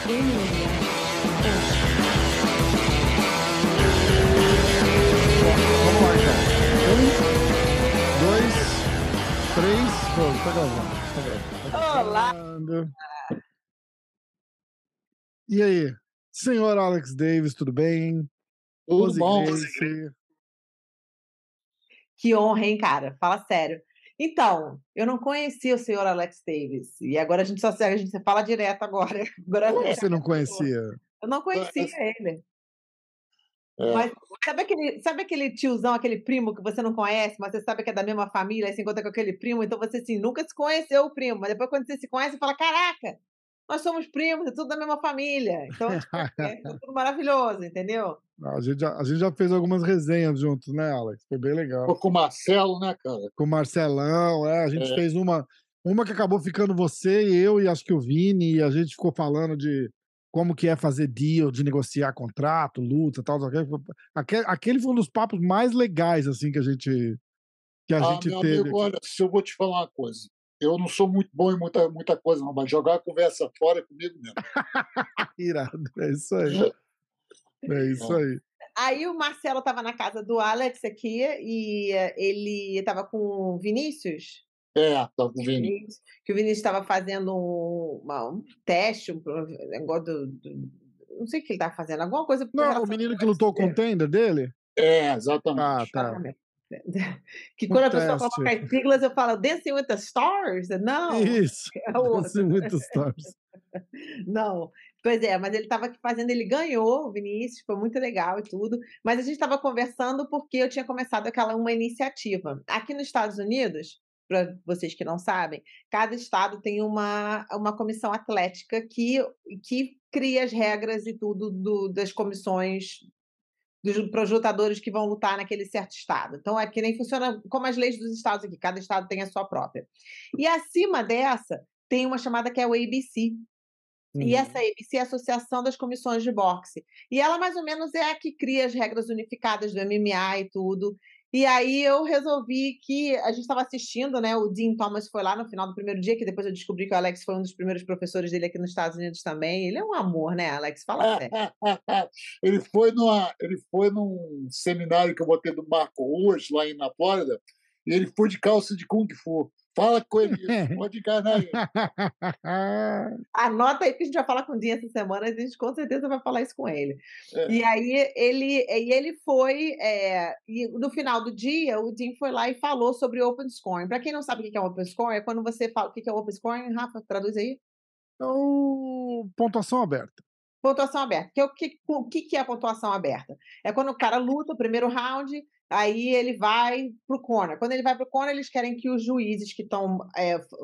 Vamos lá, então. Um, dois, três. Pronto, tá gravando. Tá gravando. Tá Olá! E aí, senhor Alex Davis, tudo bem? Tudo Rose bom? Grace, Que honra, hein, cara? Fala sério. Então, eu não conhecia o senhor Alex Davis. E agora a gente só a gente fala direto agora. agora Como é. você não conhecia? Eu não conhecia ele. É. Mas sabe aquele, sabe aquele tiozão, aquele primo que você não conhece, mas você sabe que é da mesma família, aí você encontra com aquele primo, então você assim, nunca se conheceu o primo, mas depois quando você se conhece, você fala: caraca, nós somos primos, é tudo da mesma família. Então, tipo, é tudo maravilhoso, entendeu? A gente, já, a gente já fez algumas resenhas juntos, né, Alex? Foi bem legal. Tô com o Marcelo, né, cara? Com o Marcelão, é, a gente É. fez uma, uma que acabou ficando você e eu e acho que o Vini, e a gente ficou falando de como que é fazer deal, de negociar contrato, luta, tal, tal. tal. Aquele, aquele foi um dos papos mais legais, assim, que a gente, que a Ah, gente meu teve. amigo, olha, se eu vou te falar uma coisa. Eu não sou muito bom em muita, muita coisa, não, mas jogar a conversa fora é comigo mesmo. Irado, é isso aí. É isso aí. Aí o Marcelo estava na casa do Alex aqui e eh, ele estava com o Vinícius. É, tá com o. Vinícius, que o Vinícius estava fazendo um, uma- um teste, um negócio do, do- Não sei o que ele estava fazendo, alguma coisa. Não, o menino que lutou com o tender dele? É, exatamente. Ah, tá. Exatamente. Que quando a pessoa teste. coloca as siglas, eu falo Dancing with the Stars? Não, Isso. é outro. Assim, muitos stars. Não, pois é, mas ele estava aqui fazendo, ele ganhou, o Vinícius, foi muito legal e tudo, mas a gente estava conversando porque eu tinha começado aquela uma iniciativa. Aqui nos Estados Unidos, para vocês que não sabem, cada estado tem uma, uma comissão atlética que, que cria as regras e tudo do- das comissões para os lutadores que vão lutar naquele certo estado. Então, é que nem funciona como as leis dos estados aqui, cada estado tem a sua própria. E acima dessa, tem uma chamada que é o ABC, Uhum. e essa ABC é a Associação das Comissões de Boxe. E ela, mais ou menos, é a que cria as regras unificadas do MMA e tudo. E aí eu resolvi que a gente estava assistindo, né? O Dean Thomas foi lá no final do primeiro dia, que depois eu descobri que o Alex foi um dos primeiros professores dele aqui nos Estados Unidos também. Ele é um amor, né, Alex? Fala sério. ele, foi numa, ele foi num seminário que eu botei do Marco Ruas, lá em, na Flórida, e ele foi de calça de Kung Fu. Fala com ele, pode enganar ele. Anota aí que a gente vai falar com o Dean essa semana, a gente com certeza vai falar isso com ele. É. E aí ele, e ele foi, é, e no final do dia, o Dean foi lá e falou sobre open scoring. Para quem não sabe o que é open scoring, é quando você fala o que é open scoring, Rafa, traduz aí. Então, pontuação aberta. Pontuação aberta. Que é o, que, o que é a pontuação aberta? É quando o cara luta o primeiro round, aí ele vai pro corner. Quando ele vai pro corner, eles querem que os juízes que estão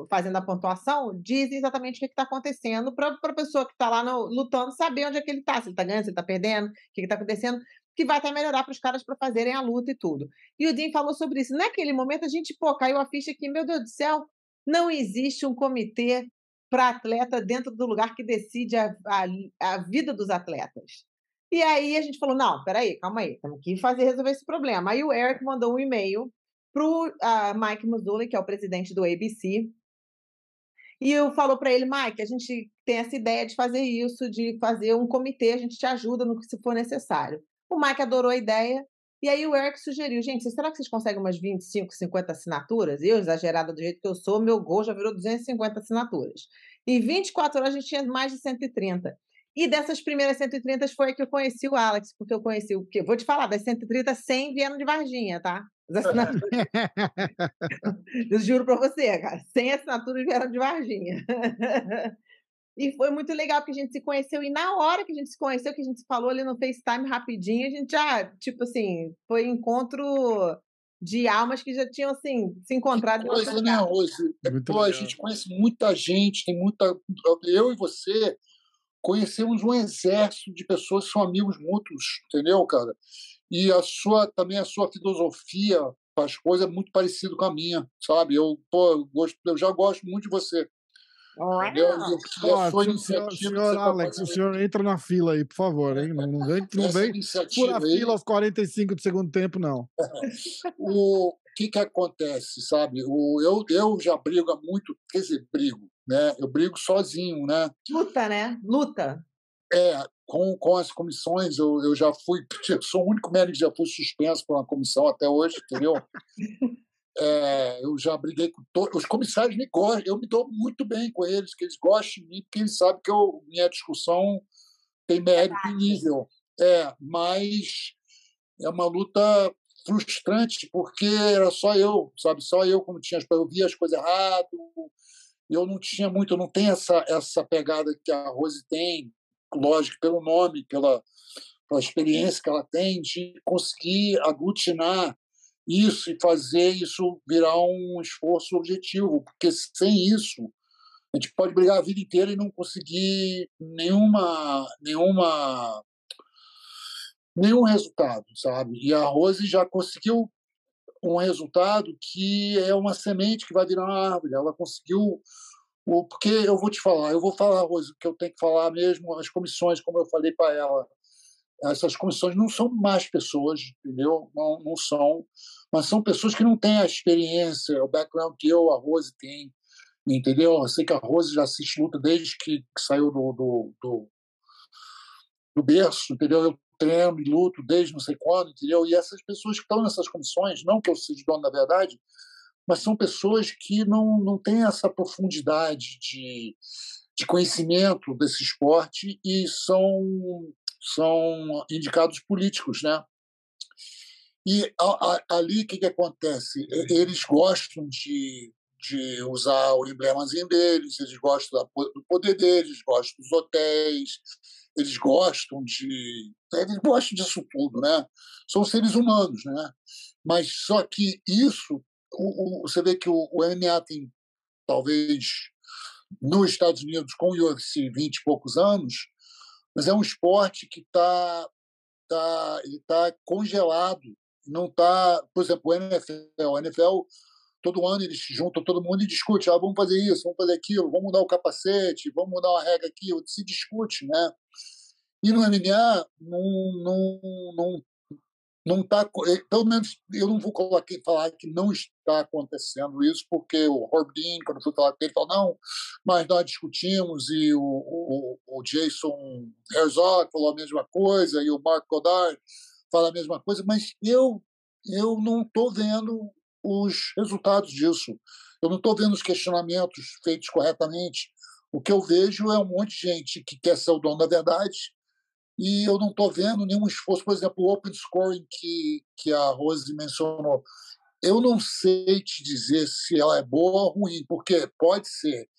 fazendo a pontuação dizem exatamente o que está acontecendo para a pessoa que está lá no- lutando saber onde é que ele está, se ele está ganhando, se ele está perdendo, o que está acontecendo, que vai até melhorar para os caras para fazerem a luta e tudo. E o Dean falou sobre isso. Naquele momento, a gente, pô, caiu a ficha aqui, meu Deus do céu, não existe um comitê para atleta dentro do lugar que decide a, a, a vida dos atletas. E aí a gente falou: não, peraí, calma aí, temos que fazer resolver esse problema. Aí o Eric mandou um e-mail para o Mike Mazzulli, que é o presidente do ABC, e eu falou para ele, Mike, a gente tem essa ideia de fazer isso, de fazer um comitê, a gente te ajuda no que se for necessário. O Mike adorou a ideia, e aí o Eric sugeriu, gente, será que vocês conseguem umas 25, 50 assinaturas? Eu, exagerada do jeito que eu sou, meu gol já virou 250 assinaturas. Em 24 horas a gente tinha mais de 130. E dessas primeiras 130 foi que eu conheci o Alex, porque eu conheci o quê? Vou te falar, das 130, 100 vieram de Varginha, tá? As assinaturas. eu juro para você, cara, 100 assinaturas vieram de Varginha. E foi muito legal, porque a gente se conheceu, e na hora que a gente se conheceu, que a gente se falou ali no FaceTime rapidinho, a gente já, tipo assim, foi encontro de almas que já tinham, assim, se encontrado. em Coisa, né. Rose? Muito Pô, a gente conhece muita gente, tem muita. Eu e você conhecemos um exército de pessoas que são amigos mútuos, entendeu, cara? E a sua também a sua filosofia para as coisas é muito parecido com a minha, sabe? Eu, pô, eu, gosto, eu já gosto muito de você. Entendeu? E, e Ó, sua senhor, iniciativa. Alex, o senhor entra na fila aí, por favor, hein? Não, não vem, não vem fura a aí, fila aos 45 do segundo tempo, não. o, que, que acontece, sabe? O, eu, eu já brigo há muito, quer dizer, brigo, né? Eu brigo sozinho, né? Luta, né? Luta. É, com, com as comissões, eu, eu já fui, eu sou o único médico que já fui suspenso por uma comissão até hoje, entendeu? É, eu já briguei com todos. Os comissários me gostam, eu me dou muito bem com eles, que eles gostam de mim, porque eles sabem que eu, minha discussão tem mérito e nível. É, mas é uma luta frustrante, porque era só eu, sabe? Só eu como tinha, eu via as coisas errado, eu não tinha muito, eu não tenho essa, essa pegada que a Rose tem, lógico, pelo nome, pela, pela experiência que ela tem, de conseguir aglutinar isso e fazer isso virar um esforço objetivo, porque sem isso a gente pode brigar a vida inteira e não conseguir nenhuma nenhuma nenhum resultado, sabe? E a Rose já conseguiu um resultado que é uma semente que vai virar uma árvore. Ela conseguiu o porque eu vou te falar, eu vou falar, Rose, o que eu tenho que falar mesmo, as comissões, como eu falei para ela, essas comissões não são más pessoas, entendeu? Não, não são, mas são pessoas que não têm a experiência, o background que eu, a Rose, tem, entendeu? Eu sei que a Rose já assiste luta desde que, que saiu do, do, do, do, berço, entendeu? Eu treino e luto desde não sei quando, entendeu? E essas pessoas que estão nessas comissões, não que eu seja dono da verdade, mas são pessoas que não, não têm essa profundidade de, de conhecimento desse esporte e são são indicados políticos, né? E a, a, ali o que, que acontece? Eles gostam de, de usar o emblemazinho deles, eles gostam do poder deles, gostam dos hotéis, eles gostam de. Eles gostam disso tudo, né? São seres humanos, né? Mas só que isso, o, o, você vê que o, o MMA tem, talvez, nos Estados Unidos, com o UFC, 20 e poucos anos, mas é um esporte que está tá, ele tá congelado, não está, por exemplo, o NFL, o NFL todo ano eles juntam todo mundo e discute, ah, vamos fazer isso, vamos fazer aquilo, vamos mudar o capacete, vamos mudar uma regra aqui, se discute, né? E no MMA não, não, não não está, eh, pelo menos eu não vou colocar, falar que não está acontecendo isso, porque o Herb quando eu fui falar com ele, falou, não, mas nós discutimos e o, o, o Jason Herzog falou a mesma coisa e o Mark Goddard fala a mesma coisa, mas eu, eu não estou vendo os resultados disso. Eu não estou vendo os questionamentos feitos corretamente. O que eu vejo é um monte de gente que quer ser o dono da verdade, e eu não estou vendo nenhum esforço. Por exemplo, o open scoring que, que a Rose mencionou. Eu não sei te dizer se ela é boa ou ruim, porque pode ser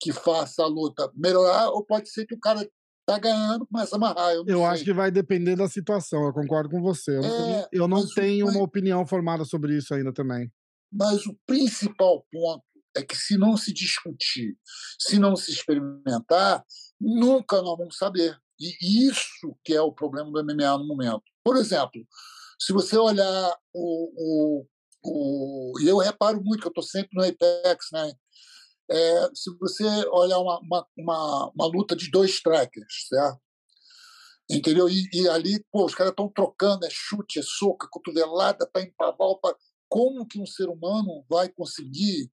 que faça a luta melhorar, ou pode ser que o cara tá ganhando, começa a amarrar. Eu, eu acho que vai depender da situação, eu concordo com você. Eu, é, eu não tenho uma opinião formada sobre isso ainda também. Mas o principal ponto é que se não se discutir, se não se experimentar, nunca nós vamos saber. E isso que é o problema do MMA no momento. Por exemplo, se você olhar o. o, o e eu reparo muito que eu estou sempre no Apex, né? É, se você olhar uma, uma, uma, uma, luta de dois strikers, certo? Entendeu? E, e ali, pô, os caras estão trocando, é chute, é soco, é cotovelada, tá em pavão. Pra... Como que um ser humano vai conseguir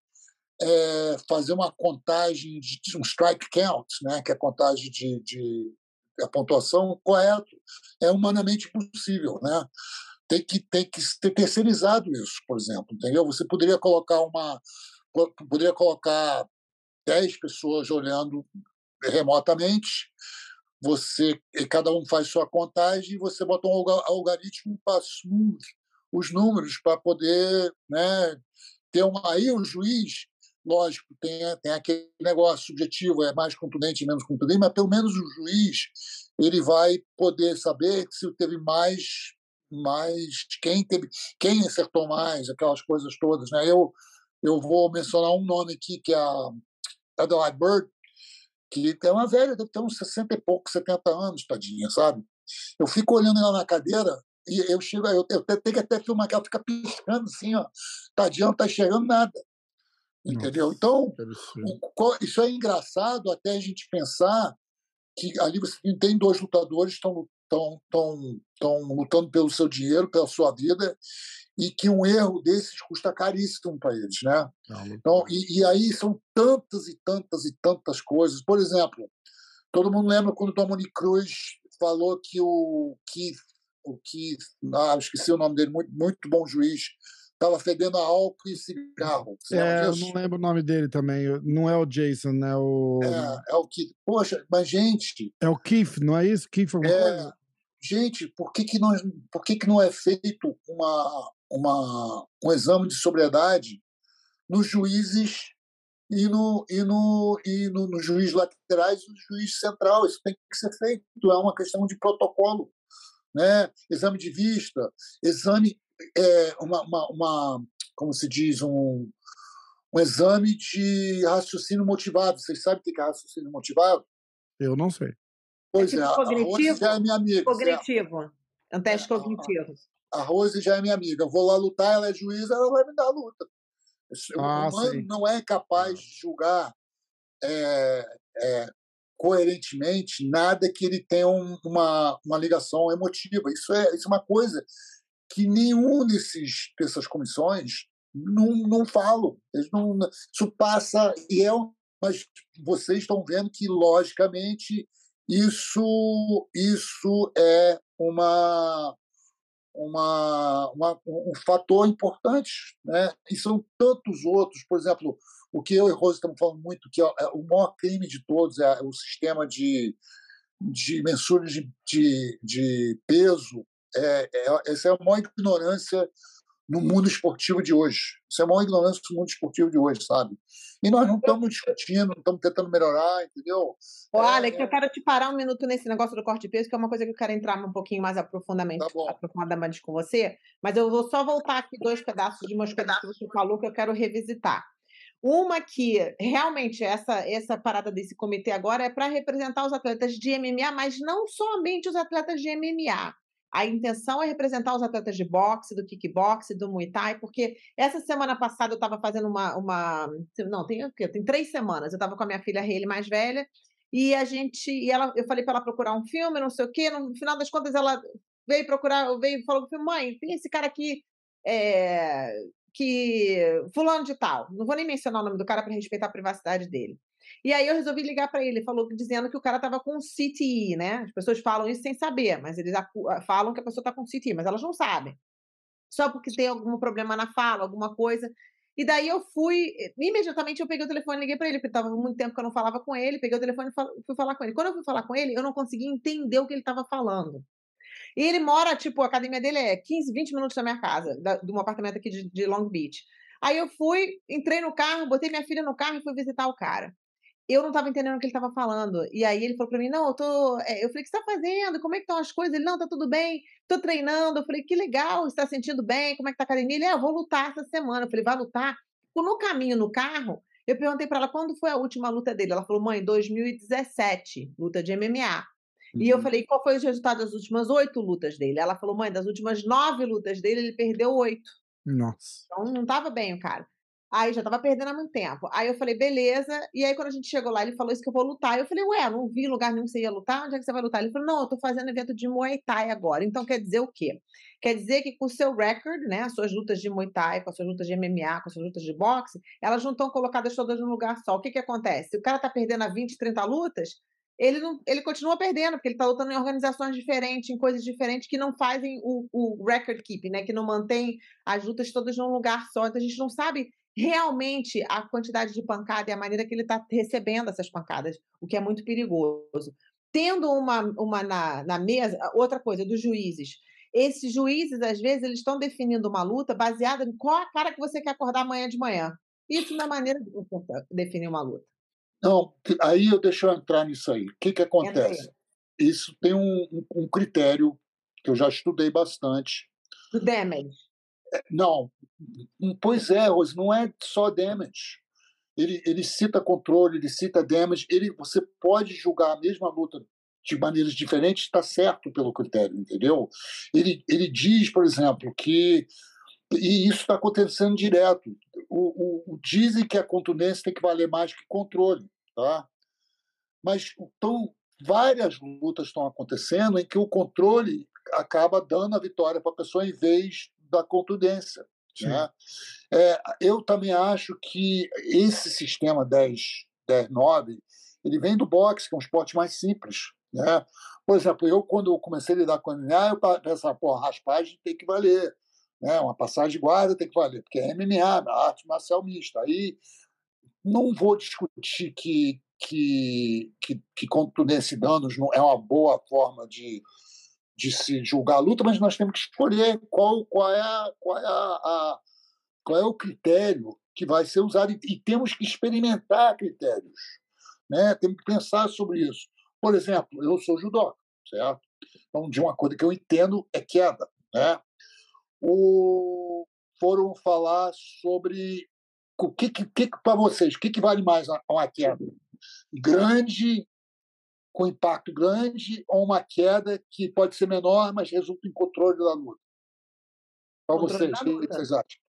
é, fazer uma contagem de um strike count, né? que é a contagem de, de a pontuação correta. É humanamente possível, né? Tem que, tem que ter terceirizado isso, por exemplo, entendeu? Você poderia colocar uma poderia colocar 10 pessoas olhando remotamente, você cada um faz sua contagem e você bota um algoritmo para smooth os números para poder né, ter uma aí o juiz lógico, tem, tem aquele negócio subjetivo, é mais contundente, menos contundente, mas pelo menos o juiz ele vai poder saber se teve mais, mais quem teve, quem acertou mais, aquelas coisas todas, né? Eu eu vou mencionar um nome aqui que é a Adelaide Bird, que é uma velha, deve ter uns 60 e poucos, 70 anos, tadinha, sabe? Eu fico olhando ela na cadeira e eu chego, eu, eu tenho que até filmar que ela fica piscando assim, ó. Tadinha, não tá chegando nada. Entendeu? Então, isso é engraçado até a gente pensar que ali você tem dois lutadores que estão estão estão lutando pelo seu dinheiro, pela sua vida, e que um erro desses custa caríssimo para eles, né? Então, e, e, aí são tantas e tantas e tantas coisas. Por exemplo, todo mundo lembra quando o Dominic Cruz falou que o Keith, o Keith, ah, esqueci o nome dele, muito, muito bom juiz, estava fedendo a álcool e cigarro. é, eu não lembro o nome dele também. Não é o Jason, né? O... É, é o Keith. Poxa, mas gente. É o Keith, não é isso? Keith é? Gente, por que, que, não, por que, que não é feito uma, uma, um exame de sobriedade nos juízes e no, e no, e no, no juiz laterais e no juiz central. Isso tem que ser feito, é uma questão de protocolo. Né? Exame de vista, exame, é, uma, uma, uma como se diz, um, um exame de raciocínio motivado. Vocês sabem o que é raciocínio motivado? Eu não sei. Pois é, tipo é cognitivo, a já é minha amiga. Cognitivo. É um teste é, cognitivo a Rose já é minha amiga. Eu vou lá lutar, ela é juíza, ela vai me dar a luta. Ah, o humano sim. não é capaz de julgar é, é, coerentemente nada que ele tenha um, uma, uma ligação emotiva. Isso é, isso é uma coisa que nenhum desses, dessas comissões não, não falam. Eles não, isso passa e é mas vocês estão vendo que logicamente isso isso é uma uma, uma, um fator importante, né? E são tantos outros, por exemplo, o que eu e Rose estamos falando muito, que é, é o maior crime de todos é o sistema de, de mensura de, de, de peso. É, é, essa é a maior ignorância no mundo esportivo de hoje. Isso é a maior ignorância do mundo esportivo de hoje, sabe? E nós não estamos discutindo, não estamos tentando melhorar, entendeu? Olha, é, que eu quero te parar um minuto nesse negócio do corte de peso, que é uma coisa que eu quero entrar um pouquinho mais aprofundamente, tá aprofundadamente com você, mas eu vou só voltar aqui dois pedaços de umas pedaços que você falou que eu quero revisitar. Uma que realmente essa essa parada desse comitê agora é para representar os atletas de MMA, mas não somente os atletas de MMA. A intenção é representar os atletas de boxe, do kickboxe, do muay thai, porque essa semana passada eu estava fazendo uma, uma. Não, tem, tem três semanas. Eu estava com a minha filha Hayley mais velha, e a gente. E ela, eu falei para ela procurar um filme, não sei o quê. No final das contas, ela veio procurar, veio e falou filme, mãe, tem esse cara aqui. É, que. Fulano de tal. Não vou nem mencionar o nome do cara para respeitar a privacidade dele. E aí eu resolvi ligar para ele, falou dizendo que o cara estava com CTI, né? As pessoas falam isso sem saber, mas eles falam que a pessoa está com CTI, mas elas não sabem. Só porque tem algum problema na fala, alguma coisa. E daí eu fui, imediatamente eu peguei o telefone e liguei para ele, porque estava muito tempo que eu não falava com ele, peguei o telefone e fui falar com ele. Quando eu fui falar com ele, eu não conseguia entender o que ele estava falando. E ele mora, tipo, a academia dele é 15, 20 minutos da minha casa, da, de um apartamento aqui de, de Long Beach. Aí eu fui, entrei no carro, botei minha filha no carro e fui visitar o cara eu não estava entendendo o que ele estava falando. E aí ele falou para mim: Não, eu tô. É, eu falei: O que você está fazendo? Como é que estão as coisas? Ele: Não, tá tudo bem, tô treinando. Eu falei: Que legal, você está sentindo bem? Como é que tá a academia? Ele: É, eu vou lutar essa semana. Eu falei: Vai lutar? No caminho, no carro, eu perguntei para ela quando foi a última luta dele. Ela falou: Mãe, 2017, luta de MMA. Uhum. E eu uhum. falei: Qual foi o resultado das últimas oito lutas dele? Ela falou: Mãe, das últimas nove lutas dele, ele perdeu oito. Nossa. Então não estava bem o cara. Aí já tava perdendo há muito tempo. Aí eu falei, beleza. E aí, quando a gente chegou lá, ele falou isso que eu vou lutar. Eu falei, ué, não vi lugar nenhum que você ia lutar. Onde é que você vai lutar? Ele falou, não, eu tô fazendo evento de Muay Thai agora. Então quer dizer o quê? Quer dizer que com o seu recorde, né, as suas lutas de Muay Thai, com as suas lutas de MMA, com as suas lutas de boxe, elas não estão colocadas todas num lugar só. O que que acontece? Se o cara tá perdendo a 20, 30 lutas, ele, não, ele continua perdendo, porque ele está lutando em organizações diferentes, em coisas diferentes, que não fazem o, o record keeping, né? que não mantém as lutas todas num lugar só. Então a gente não sabe realmente a quantidade de pancada e a maneira que ele está recebendo essas pancadas, o que é muito perigoso. Tendo uma, uma na, na mesa, outra coisa, dos juízes. Esses juízes, às vezes, eles estão definindo uma luta baseada em qual a cara que você quer acordar amanhã de manhã. Isso não é maneira de definir uma luta. Não, aí eu deixo eu entrar nisso aí. O que, que acontece? Isso tem um, um critério que eu já estudei bastante. Do damage. Não, pois é, Rose, não é só damage. Ele, ele cita controle, ele cita damage. Ele, você pode julgar a mesma luta de maneiras diferentes, está certo pelo critério, entendeu? Ele, ele diz, por exemplo, que e isso está acontecendo direto. O, o, o, dizem que a contundência tem que valer mais que controle, tá? Mas então várias lutas estão acontecendo em que o controle acaba dando a vitória para a pessoa em vez da contundência. Né? É, eu também acho que esse sistema 10, 10 9 ele vem do boxe, que é um esporte mais simples. Né? Por exemplo, eu, quando eu comecei a lidar com MMA, eu pensava, pô, raspagem tem que valer. Né? Uma passagem de guarda tem que valer, porque é MMA, arte marcial mista. Aí não vou discutir que, que, que, que contundência e danos não é uma boa forma de, de se julgar a luta, mas nós temos que escolher qual, qual, é, a, qual, é, a, a, qual é o critério que vai ser usado e, e temos que experimentar critérios. Né? Temos que pensar sobre isso. Por exemplo, eu sou judô, certo? Então, de uma coisa que eu entendo é queda. Né? O, foram falar sobre o que, que, que para vocês, o que, que vale mais uma queda? Grande com impacto grande ou uma queda que pode ser menor, mas resulta em controle da luta? Para vocês, o que vocês acham?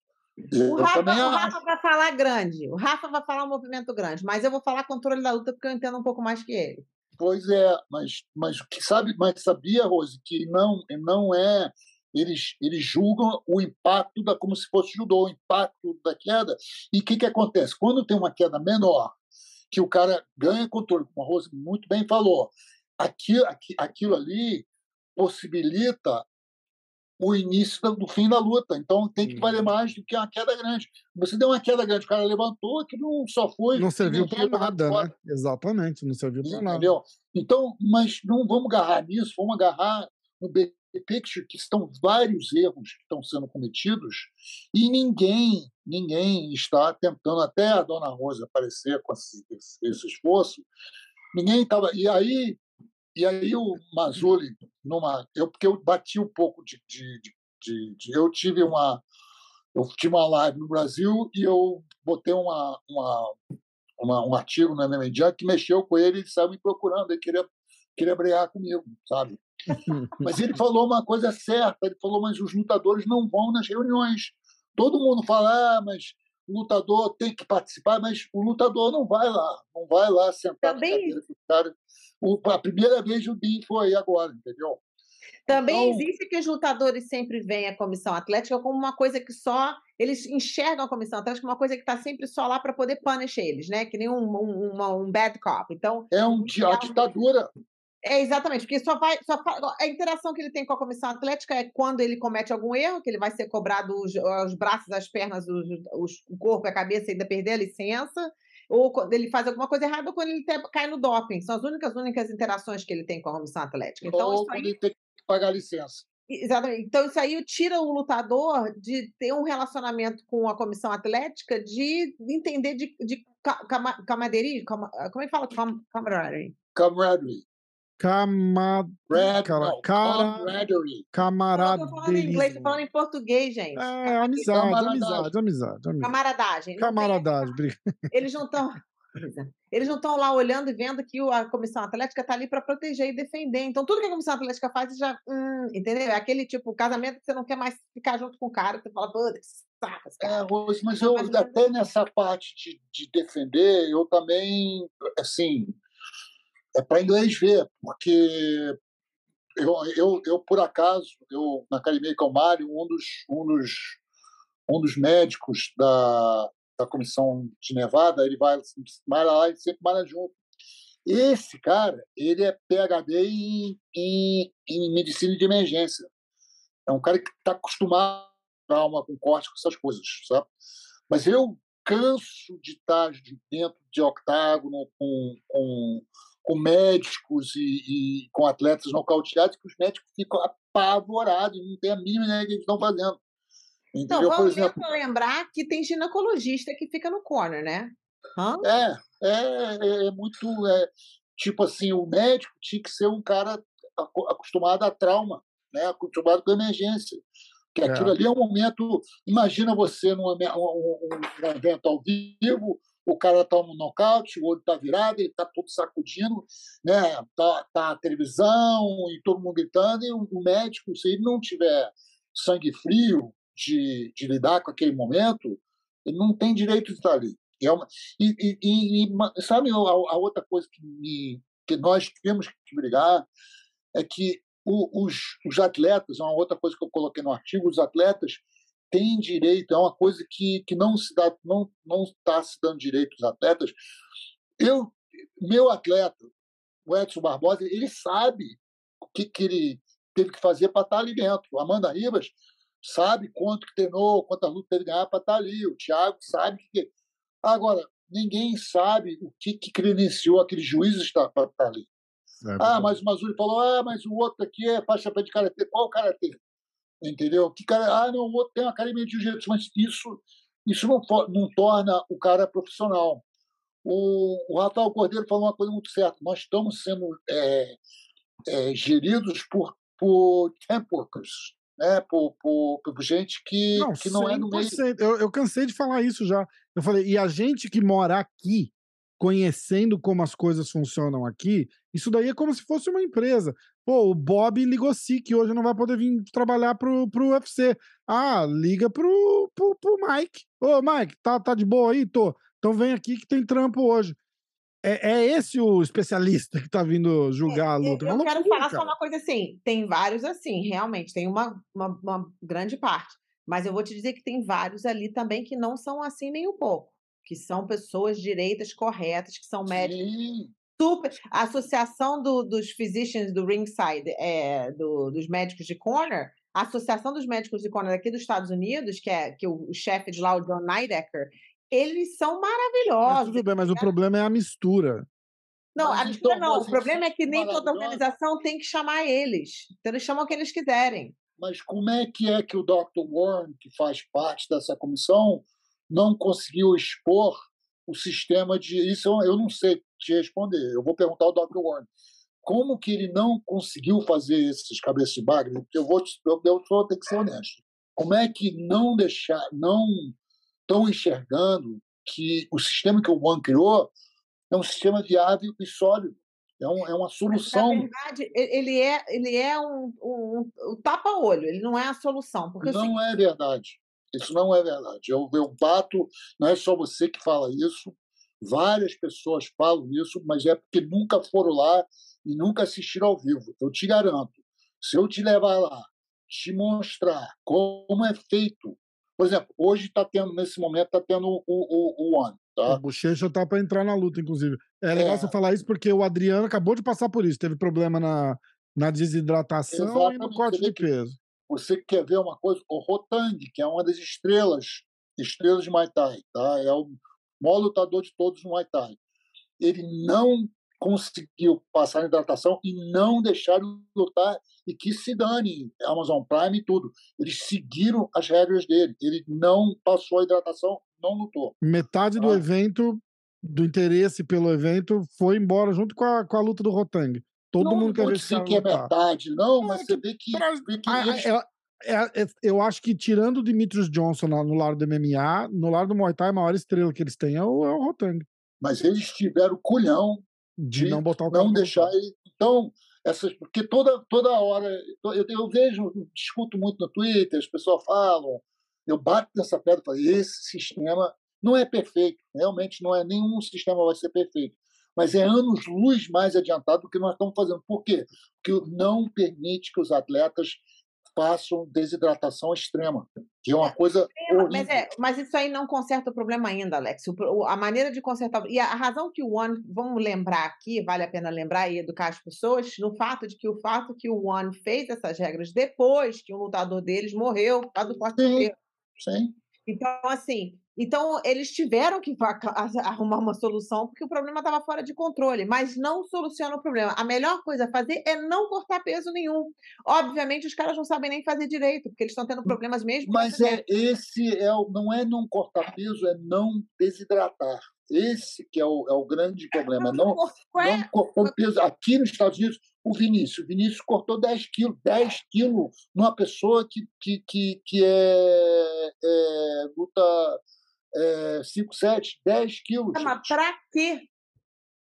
O Rafa, o Rafa, vai falar grande, o Rafa vai falar um movimento grande, mas eu vou falar controle da luta porque eu entendo um pouco mais que ele. Pois é, mas, mas que sabe, mas sabia, Rose, que não, não é. Eles, eles julgam o impacto da como se fosse judô, o impacto da queda. E o que, que acontece? Quando tem uma queda menor, que o cara ganha controle, como a Rose muito bem falou. Aquilo, aquilo ali possibilita o início do fim da luta. Então tem que valer uhum. mais do que uma queda grande. Você deu uma queda grande, o cara levantou, que não só foi. Não serviu para nada, né? Exatamente, não serviu para nada. Entendeu? Então, mas não vamos agarrar nisso, vamos agarrar no picture que estão vários erros que estão sendo cometidos e ninguém, ninguém está tentando, até a dona Rosa aparecer com esse, esse esforço, ninguém estava. E aí, e aí o Mazuli, numa, eu, porque eu bati um pouco de, de, de, de, Eu tive uma. Eu tive uma live no Brasil e eu botei uma, uma, uma um artigo no MMA que mexeu com ele e saiu me procurando, ele queria, queria brigar comigo, sabe? Mas ele falou uma coisa certa, ele falou, mas os lutadores não vão nas reuniões. Todo mundo fala, ah, mas o lutador tem que participar, mas o lutador não vai lá, não vai lá sentar Também... na cara. O, a primeira vez o Bin foi agora, entendeu? Também então... existe que os lutadores sempre veem a comissão atlética como uma coisa que só eles enxergam a comissão atlética como uma coisa que está sempre só lá para poder punish eles, né? Que nem um, um, uma, um bad cop. Então é um, a ditadura. É, exatamente, porque só vai. Só a interação que ele tem com a comissão atlética é quando ele comete algum erro, que ele vai ser cobrado os, os braços, as pernas, os, os, o corpo, a cabeça, ainda perder a licença, ou quando ele faz alguma coisa errada, ou quando ele te, cai no doping. São as únicas, únicas interações que ele tem com a comissão atlética. Então, ou quando aí... ele tem que pagar licença. Exatamente. Então, isso aí tira o lutador de ter um relacionamento com a comissão atlética, de entender de, de camaderia. como é que fala? Camaraderie. Camaraderie. Camad... Red, cara, não, cara... Camaraderia. Eu tô falando em inglês, tô falando em português, gente. É, amizade, amizade, amizade, amizade. Camaradagem. Camaradagem, Eles não estão... Eles não estão lá olhando e vendo que a comissão atlética está ali para proteger e defender. Então, tudo que a comissão atlética faz, já. Hum, entendeu? É aquele tipo casamento que você não quer mais ficar junto com o cara, você fala, pô, saca, é, Rose, mas eu, até nessa parte de, de defender, eu também, assim, é para inglês ver, porque eu, eu, eu, por acaso, eu, na Academia Calmário, um dos, um dos, um dos médicos da, da comissão de Nevada, ele vai, vai lá e sempre malha junto. Esse cara, ele é PhD em, em, em medicina de emergência. É um cara que está acostumado com trauma, com corte, com essas coisas, sabe? Mas eu canso de estar dentro de octágono com, com com médicos e, e, com atletas nocauteados que os médicos ficam apavorados, não tem a mínima ideia do que eles estão fazendo. Entendeu? Então, vamos exemplo, lembrar que tem ginecologista que fica no corner, né? Hã? É, é, é, é muito. É, tipo assim, o médico tinha que ser um cara acostumado a trauma, né? acostumado com emergência. Que é. aquilo ali é um momento. Imagina você num um, um, um evento ao vivo, o cara toma um nocaute, o olho está virado, ele está todo sacudindo, né? Tá, tá a televisão e todo mundo gritando, e o, médico, se ele não tiver sangue frio de, de lidar com aquele momento, ele não tem direito de estar ali. É uma, e, e, e, sabe a, a, outra coisa que, me, que nós temos que brigar é que o, os, os atletas, é uma outra coisa que eu coloquei no artigo, os atletas têm direito, é uma coisa que, que não se dá, não não está se dando direito aos atletas. Eu, meu atleta, o Edson Barbosa, ele sabe o que, que ele teve que fazer para estar ali dentro. Amanda Ribas sabe quanto que treinou, quantas lutas teve que ganhar para estar ali. O Thiago sabe que. Agora, ninguém sabe o que, que credenciou aquele juiz para estar ali. É, ah, mas o Mazuri falou, ah, mas o outro aqui é faixa preta de karatê. Qual karatê? Entendeu? Que cara, ah, não, o outro tem uma academia de jiu-jitsu, mas isso, isso não, não torna o cara profissional. O, o Rafael Cordeiro falou uma coisa muito certa. Nós estamos sendo é, é, geridos por, por temp workers, né? por, por, por gente que não, que não é no meio. Eu, eu cansei de falar isso já. Eu falei, e a gente que mora aqui, conhecendo como as coisas funcionam aqui, isso daí é como se fosse uma empresa. Pô, o Bob ligou se que hoje não vai poder vir trabalhar pro, pro UFC. Ah, liga pro, pro, pro Mike. Ô, Mike, tá, tá de boa aí? Tô. Então vem aqui que tem trampo hoje. É, é esse o especialista que tá vindo julgar a é, luta. Eu, eu quero falar cara. só uma coisa assim: tem vários assim, realmente, tem uma, uma, uma grande parte. Mas eu vou te dizer que tem vários ali também que não são assim nem um pouco que são pessoas direitas corretas, que são médicos Sim. Super. A associação do, dos physicians do ringside, é, do, dos médicos de corner, a associação dos médicos de corner aqui dos Estados Unidos, que é que o, o chefe de lá, o John Neidecker, eles são maravilhosos. Mas tudo bem, mas né? o problema é a mistura. Não, mas a mistura então, não. O problema é que nem toda organização tem que chamar eles. Então eles chamam o que eles quiserem. Mas como é que é que o Dr. Warren, que faz parte dessa comissão, não conseguiu expor o sistema de. Isso eu não sei te responder. Eu vou perguntar ao Dr. Warren. Como que ele não conseguiu fazer esses cabeças de bagre? Eu vou, eu, eu vou ter que ser honesto. Como é que não deixar, não estão enxergando que o sistema que o One criou é um sistema viável e sólido? É, um, é uma solução. Mas, na verdade, ele é, ele é um, um, um tapa-olho, ele não é a solução. Porque não é verdade. Isso não é verdade. Eu, eu bato, não é só você que fala isso, várias pessoas falam isso, mas é porque nunca foram lá e nunca assistiram ao vivo. Eu te garanto, se eu te levar lá, te mostrar como é feito. Por exemplo, hoje está tendo, nesse momento, está tendo o, o, o One. Tá? O Bochecha está para entrar na luta, inclusive. É legal é... você falar isso porque o Adriano acabou de passar por isso. Teve problema na, na desidratação Exatamente. e no corte de peso. Você quer ver uma coisa? O Rotang, que é uma das estrelas, estrelas de Muay Thai, tá? é o maior lutador de todos no Muay Thai. Ele não conseguiu passar a hidratação e não deixaram lutar e que se dane Amazon Prime e tudo. Eles seguiram as regras dele. Ele não passou a hidratação, não lutou. Metade do ah. evento, do interesse pelo evento, foi embora junto com a, com a luta do Rotang. Todo não, mundo quer ver se que é metade, não, mas você vê que. Vê que eles... é, é, eu acho que tirando o Dimitrios Johnson no lado do MMA, no lado do Muay Thai, a maior estrela que eles têm é o, é o Rotang. Mas eles tiveram culhão de, de não botar o não deixar ele. Então, essas, porque toda, toda hora eu, eu vejo, discuto muito no Twitter, as pessoas falam, eu bato nessa pedra e falo, esse sistema não é perfeito, realmente não é nenhum sistema vai ser perfeito mas é anos-luz mais adiantado do que nós estamos fazendo. Por quê? Porque não permite que os atletas façam desidratação extrema, que é uma coisa. Mas, é, mas isso aí não conserta o problema ainda, Alex. O, a maneira de consertar. E a razão que o One, vamos lembrar aqui, vale a pena lembrar e educar as pessoas, no fato de que o fato que o One fez essas regras depois que um lutador deles morreu por causa do corte sim, sim. Então, assim, então, eles tiveram que arrumar uma solução porque o problema estava fora de controle, mas não soluciona o problema. A melhor coisa a fazer é não cortar peso nenhum. Obviamente, os caras não sabem nem fazer direito, porque eles estão tendo problemas mesmo. Mas é esse é não é não cortar peso, é não desidratar. Esse que é o, é o grande problema. Não, é? não cortar peso. Aqui nos Estados Unidos, o Vinícius. O Vinícius cortou 10 quilos. 10 quilos numa pessoa que, que, que, que é, é luta é, 5, 7, 10 quilos. Mas para quê?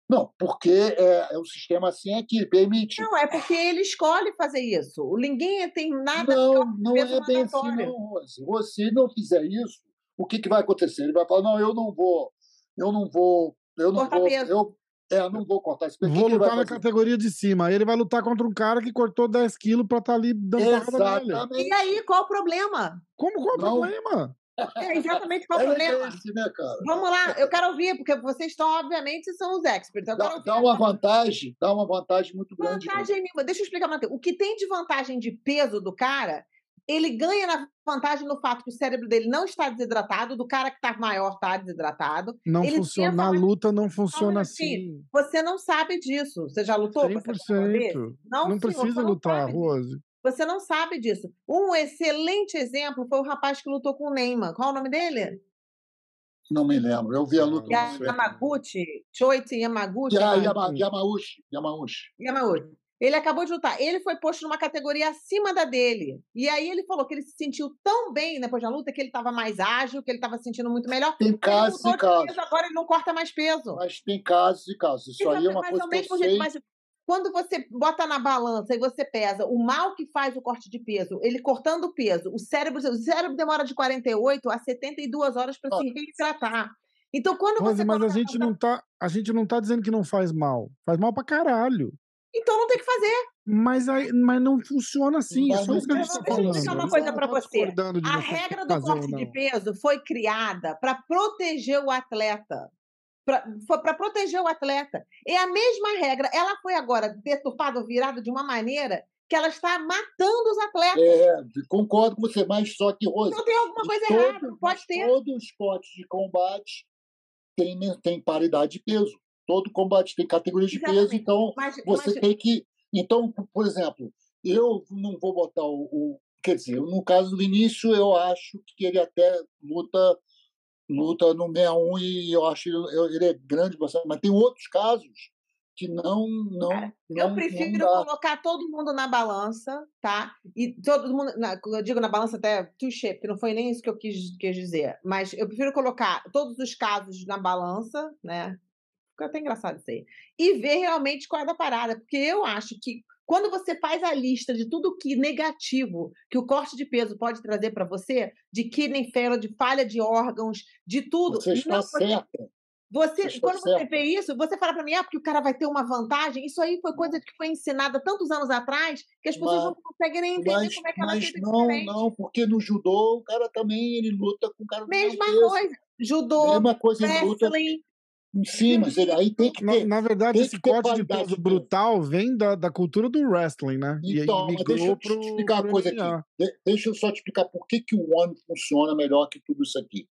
Não, porque é, é, o sistema assim é que permite. Não, é porque ele escolhe fazer isso. Ninguém tem nada. Não, não é bem assim, não, Se você não fizer isso, o que, que vai acontecer? Ele vai falar: não, eu não vou, eu não vou, eu não Corta vou. Eu, É, não vou cortar esse Vou lutar na categoria de cima. Aí ele vai lutar contra um cara que cortou 10 quilos pra estar tá ali dando porrada nele. E aí, qual o problema? Como qual o problema? É exatamente qual o é problema. Esse, né, Vamos lá, eu quero ouvir, porque vocês estão, obviamente, são os experts. Dá, dá, uma vantagem, dá uma vantagem muito grande. Vantagem nenhuma. Deixa eu explicar uma coisa. O que tem de vantagem de peso do cara ele ganha na vantagem no fato que o cérebro dele não está desidratado, do cara que está maior está desidratado. Não ele funciona, na luta não funciona assim, assim. Você não sabe disso. Você já lutou? 100%. Não, não precisa lutar, Rose. Você não sabe disso. Um excelente exemplo foi o rapaz que lutou com o Neymar. Qual é o nome dele? Não me lembro. Eu vi a luta. Yamaguchi? Choichi Yamaguchi? Yamauchi. Yamauchi. Yamauchi. Ele acabou de lutar. Ele foi posto numa categoria acima da dele. E aí ele falou que ele se sentiu tão bem depois da luta que ele estava mais ágil, que ele estava se sentindo muito melhor. Tem casos e casos. Agora ele não corta mais peso. Mas tem casos e casos. Isso aí é uma coisa que eu sei... Mas quando você bota na balança e você pesa o mal que faz o corte de peso, ele cortando o peso, o cérebro, o cérebro demora de 48 a 72 horas para se reidratar. Então, quando Rose, você. Mas a gente, não tá, a gente não tá dizendo que não faz mal. Faz mal pra caralho. Então não tem que fazer. Mas, aí, mas não funciona assim. Não, só isso que a gente está falando. Deixa eu uma coisa para você. A regra do corte de peso foi criada para proteger o atleta. Para proteger o atleta. É a mesma regra. Ela foi agora deturpada ou virada de uma maneira que ela está matando os atletas. É, concordo com você, mas só que, Rose. Então tem alguma coisa todo, errada, não pode ter. Todo esporte de combate tem, tem paridade de peso todo combate tem categorias de Exatamente. peso, então mas, você mas... tem que. Então, por exemplo, eu não vou botar o, o, Quer dizer, no caso do Vinícius, eu acho que ele até luta luta no 61 e eu acho ele, ele é grande, mas tem outros casos que não não, eu prefiro não colocar todo mundo na balança tá e todo mundo na, eu digo na balança até touché porque não foi nem isso que eu quis, quis dizer mas eu prefiro colocar todos os casos na balança né Fica até engraçado isso aí. E ver realmente qual é da parada. Porque eu acho que quando você faz a lista de tudo que negativo que o corte de peso pode trazer para você, de kidney failure, de falha de órgãos, de tudo. Você está certa. Você, você quando você vê isso, você fala para mim, ah, porque o cara vai ter uma vantagem. Isso aí foi coisa que foi ensinada tantos anos atrás que as pessoas mas, não conseguem nem entender mas, como é que ela Mas não, diferente. não, porque no judô o cara também ele luta com o cara Mesma coisa. Judô, Mesma coisa wrestling, luta Sim, mas ele, aí tem que ter. Na, na verdade, esse corte de peso brutal vem da, da cultura do wrestling, né? Então, e, deixa eu te explicar uma coisa aqui. De, deixa eu só te explicar por que, que o One funciona melhor que tudo isso aqui.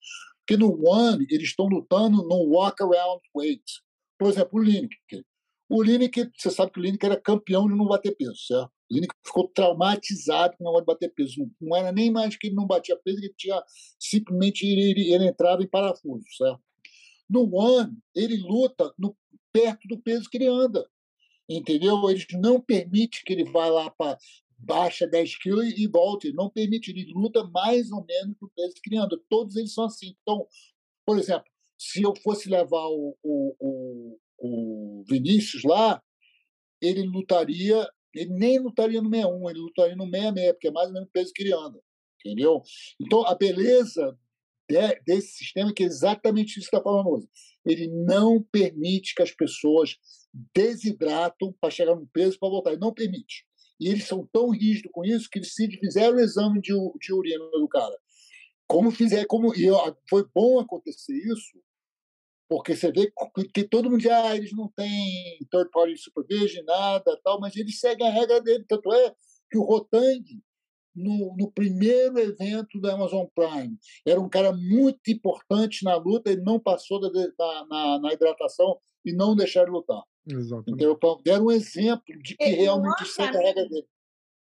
Porque no One, eles estão lutando no walk-around weight. Por exemplo, o Lineker. O Lineker, você sabe que o Lineker era campeão de não bater peso, certo? O Lineker ficou traumatizado com o negócio de bater peso. Não, não era nem mais que ele não batia peso, ele tinha simplesmente ele, ele, ele entrava em parafuso, certo? No One, ele luta no, perto do peso que ele anda. Entendeu? Eles não permitem que ele vá lá para baixa 10 quilos e volte. Não permite. Ele luta mais ou menos no peso que ele anda. Todos eles são assim. Então, por exemplo, se eu fosse levar o, o, o, o Vinícius lá, ele lutaria, ele nem lutaria no 61, ele lutaria no 66, porque é mais ou menos o peso que ele anda. Entendeu? Então, a beleza de, desse sistema que é exatamente isso que está falando hoje. Ele não permite que as pessoas desidratam para chegar no peso para voltar. Ele não permite. E eles são tão rígidos com isso que se fizeram o exame de, de urina do cara. Como fizer, como e foi bom acontecer isso, porque você vê que todo mundo diz, ah, eles não têm third party supervision, nada, tal, mas eles seguem a regra dele. Tanto é que o Rotang, no, no, primeiro evento da Amazon Prime. Era um cara muito importante na luta, ele não passou da, da, na, na, hidratação e não deixaram lutar. Exatamente. Então, deram um exemplo de que realmente segue a regra dele.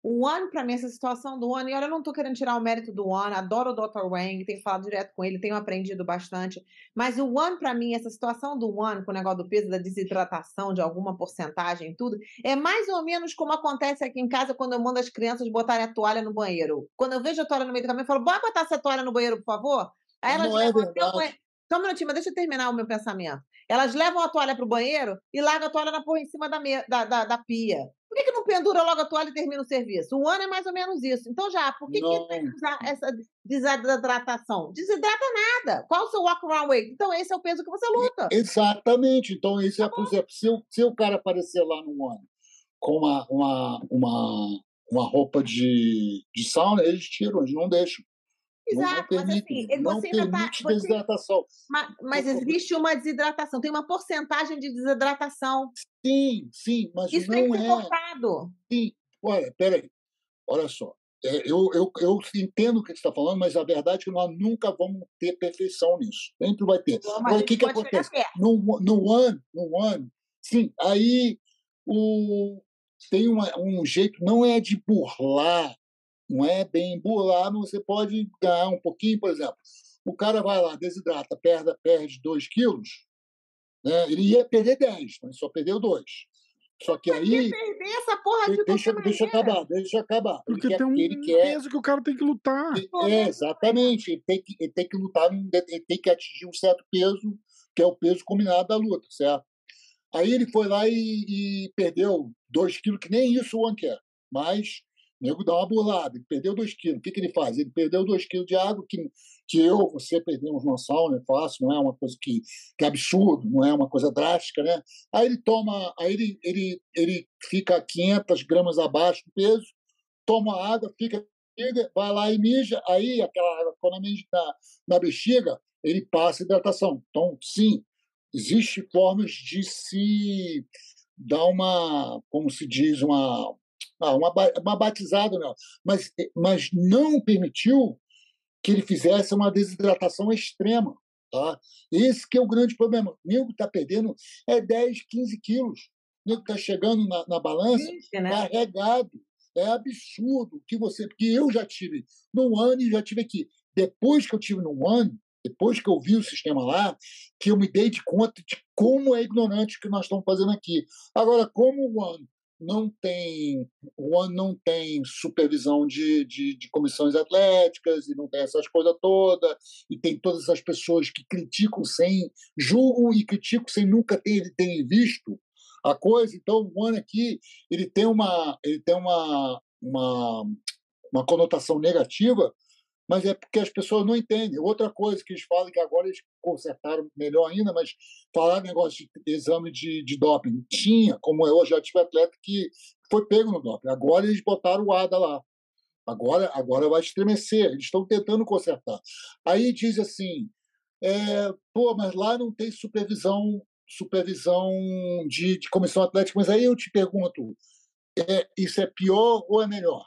O One, para mim, essa situação do One, e olha, eu não estou querendo tirar o mérito do One, adoro o Dr. Wang, tenho falado direto com ele, tenho aprendido bastante, mas o One, para mim, essa situação do One, com o negócio do peso, da desidratação de alguma porcentagem, tudo, é mais ou menos como acontece aqui em casa quando eu mando as crianças botarem a toalha no banheiro. Quando eu vejo a toalha no meio do caminho, eu falo, bora botar essa toalha no banheiro, por favor? Aí elas não é verdade. Só um minutinho, mas deixa eu terminar o meu pensamento. Elas levam a toalha para o banheiro e largam a toalha na porra em cima da, me... da, da, da, pia. Por que, que não pendura logo a toalha e termina o serviço? Um ano é mais ou menos isso. Então, já, por que, que tem que usar essa desidratação? Desidrata nada. Qual o seu walk-around weight? Então, esse é o peso que você luta. Exatamente. Então, isso é, por exemplo, se, se o cara aparecer lá no ano com uma, uma, uma, uma roupa de, de sauna, eles tiram, eles não deixam. Exato, mas assim, não você permite tá, desidratação. Mas, mas, existe uma desidratação, tem uma porcentagem de desidratação. Sim, sim, mas Isso não tem que ser é. cortado. Sim, olha, peraí, olha só. É, eu, eu, eu entendo o que você está falando, mas a verdade é que nós nunca vamos ter perfeição nisso. Sempre vai ter. Mas o que, que acontece? No, no ano, no ano, sim, aí o, tem uma, um jeito, não é de burlar, não é bem burlar, mas você pode ganhar um pouquinho, por exemplo. O cara vai lá, desidrata, perde, perde 2 quilos, né? ele ia perder 10, mas só perdeu 2. Só que aí. perder essa porra de deixa, deixa acabar, deixa acabar. Porque ele tem um ele quer... peso que o cara tem que lutar. É, exatamente. Ele tem que, ele tem que lutar, ele tem que atingir um certo peso, que é o peso combinado da luta, certo? Aí ele foi lá e, e perdeu 2 quilos, que nem isso o One quer. Mas o nego dá uma burlada, ele perdeu 2 quilos. O que, que ele faz? Ele perdeu 2 quilos de água, que, que eu, você perdemos no sauna, é fácil, não é uma coisa que, que é absurdo, não é uma coisa drástica, né? Aí ele toma, aí ele, ele, ele fica 500 gramas abaixo do peso, toma água, fica vai lá e mija, aí aquela água, quando na, na bexiga, ele passa hidratação. Então, sim, existe formas de se dar uma, como se diz, uma, ah, uma, uma batizada, não. Mas, mas não permitiu que ele fizesse uma desidratação extrema. Tá? Esse que é o grande problema. O nego está perdendo é 10, 15 quilos. O nego está chegando na, na balança Ixi, né? carregado. É absurdo que você. Porque eu já tive no ano e já tive aqui. Depois que eu tive no ano, depois que eu vi o sistema lá, que eu me dei de conta de como é ignorante o que nós estamos fazendo aqui. Agora, como o One não tem, o não tem supervisão de, de, de, comissões atléticas e não tem essas coisas todas, e tem todas essas pessoas que criticam sem, julgam e criticam sem nunca ter, terem visto a coisa. Então, o One aqui, ele tem uma, ele tem uma, uma, uma conotação negativa mas é porque as pessoas não entendem. Outra coisa que eles falam, que agora eles consertaram melhor ainda, mas falar negócio de exame de, de doping. Tinha, como eu já tive atleta que foi pego no doping. Agora eles botaram o ADA lá. Agora, agora vai estremecer. Eles estão tentando consertar. Aí diz assim, é, pô, mas lá não tem supervisão supervisão de, de comissão atlética. Mas aí eu te pergunto, é, isso é pior ou é melhor?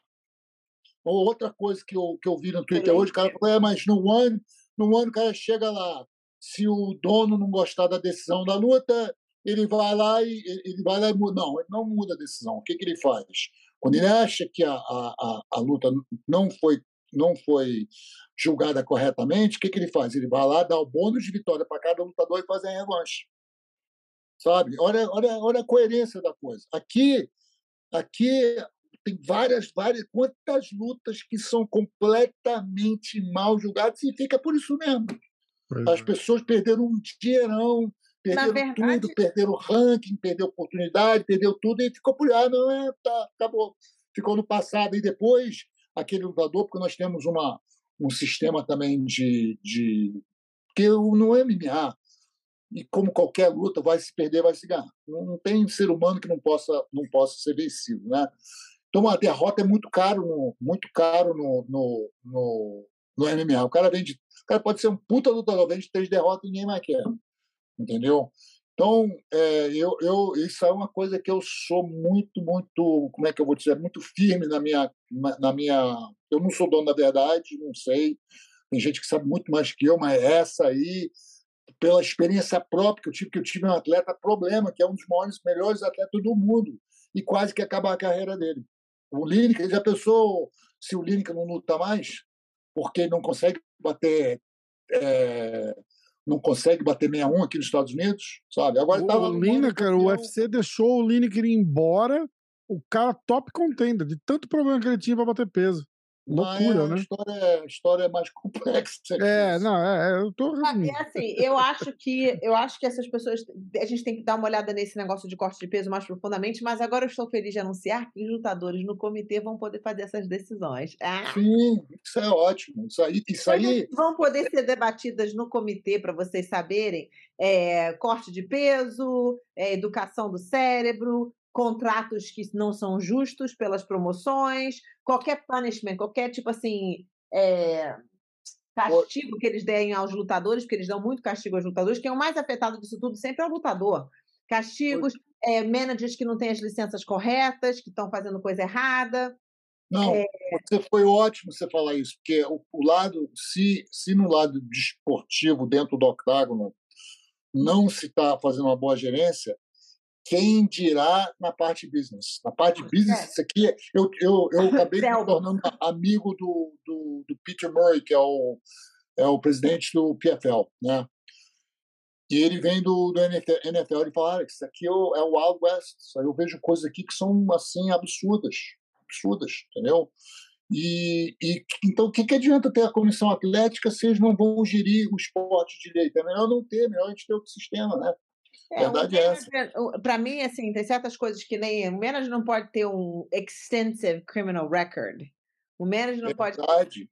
Outra coisa que eu, que eu vi no Twitter hoje, o cara falou: é, mas no ano, no ano o cara chega lá, se o dono não gostar da decisão da luta, ele vai lá e ele vai lá e muda. Não, ele não muda a decisão. O que, que ele faz? Quando ele acha que a, a, a, luta não foi, não foi julgada corretamente, o que, que ele faz? Ele vai lá, dá o bônus de vitória para cada lutador e faz a revanche. Sabe? Olha, olha, olha a coerência da coisa. Aqui, aqui tem várias, várias, quantas lutas que são completamente mal julgadas e fica por isso mesmo. As é. pessoas perderam um dinheirão, perderam verdade... tudo, perderam ranking, perderam oportunidade, perdeu tudo e ficou por ah, não é, tá, acabou. Ficou no passado e depois aquele lutador, porque nós temos uma, um sistema também de, de que no MMA e como qualquer luta vai se perder, vai se ganhar. Não tem ser humano que não possa não possa ser vencido, né? Então, a derrota é muito caro no, muito caro no, no, no, no MMA. O cara vende. O cara pode ser um puta lutador, vende três derrotas e ninguém mais quer. Entendeu? Então, é, eu, eu, isso é uma coisa que eu sou muito, muito, como é que eu vou dizer, muito firme na minha, na minha. Eu não sou dono da verdade, não sei. Tem gente que sabe muito mais que eu, mas essa aí, pela experiência própria que eu tive, que eu tive um atleta problema, que é um dos maiores, melhores atletas do mundo, e quase que acabar a carreira dele. O Lineker, já pensou se o Lineker não luta mais? Porque não consegue bater. É, não consegue bater 61 aqui nos Estados Unidos, sabe? Agora o, o Lineker, o UFC deixou o Lineker ir embora, o cara top contender, de tanto problema que ele tinha para bater peso. Loucura, Mas a né? história, é- a história é mais complexa. É, isso. não, é, é, eu tô. Ah, É assim, eu acho que eu acho que essas pessoas. A gente tem que dar uma olhada nesse negócio de corte de peso mais profundamente, mas agora eu estou feliz de anunciar que os lutadores no comitê vão poder fazer essas decisões. Ah, Sim, isso é ótimo. Isso aí, isso aí vão poder ser debatidas no comitê para vocês saberem: é, corte de peso, é, educação do cérebro, contratos que não são justos pelas promoções, qualquer punishment, qualquer tipo assim. é, castigo que eles deem aos lutadores, porque eles dão muito castigo aos lutadores, quem é o mais afetado disso tudo sempre é o lutador. Castigos, é, managers que não têm as licenças corretas, que estão fazendo coisa errada. Não, É. você foi ótimo você falar isso, porque o, o lado, se, se no lado desportivo, dentro do octágono, não se está fazendo uma boa gerência, quem dirá na parte business? Na parte Não, business, é. isso aqui, eu, eu, eu acabei me tornando amigo do, do, do Peter Murray, que é o, é o presidente do PFL, né? E ele vem do, do NFL, e fala, ah, isso aqui é o, é Wild West. Aí eu vejo coisas aqui que são, assim, absurdas. Absurdas, entendeu? E, e então, o que, que adianta ter a comissão atlética se eles não vão gerir o esporte direito? É melhor não ter, é melhor a gente ter outro sistema, né? É, Verdade é essa. Para mim, assim, tem certas coisas que nem o manager não pode ter um extensive criminal record. O manager não pode ter Verdade.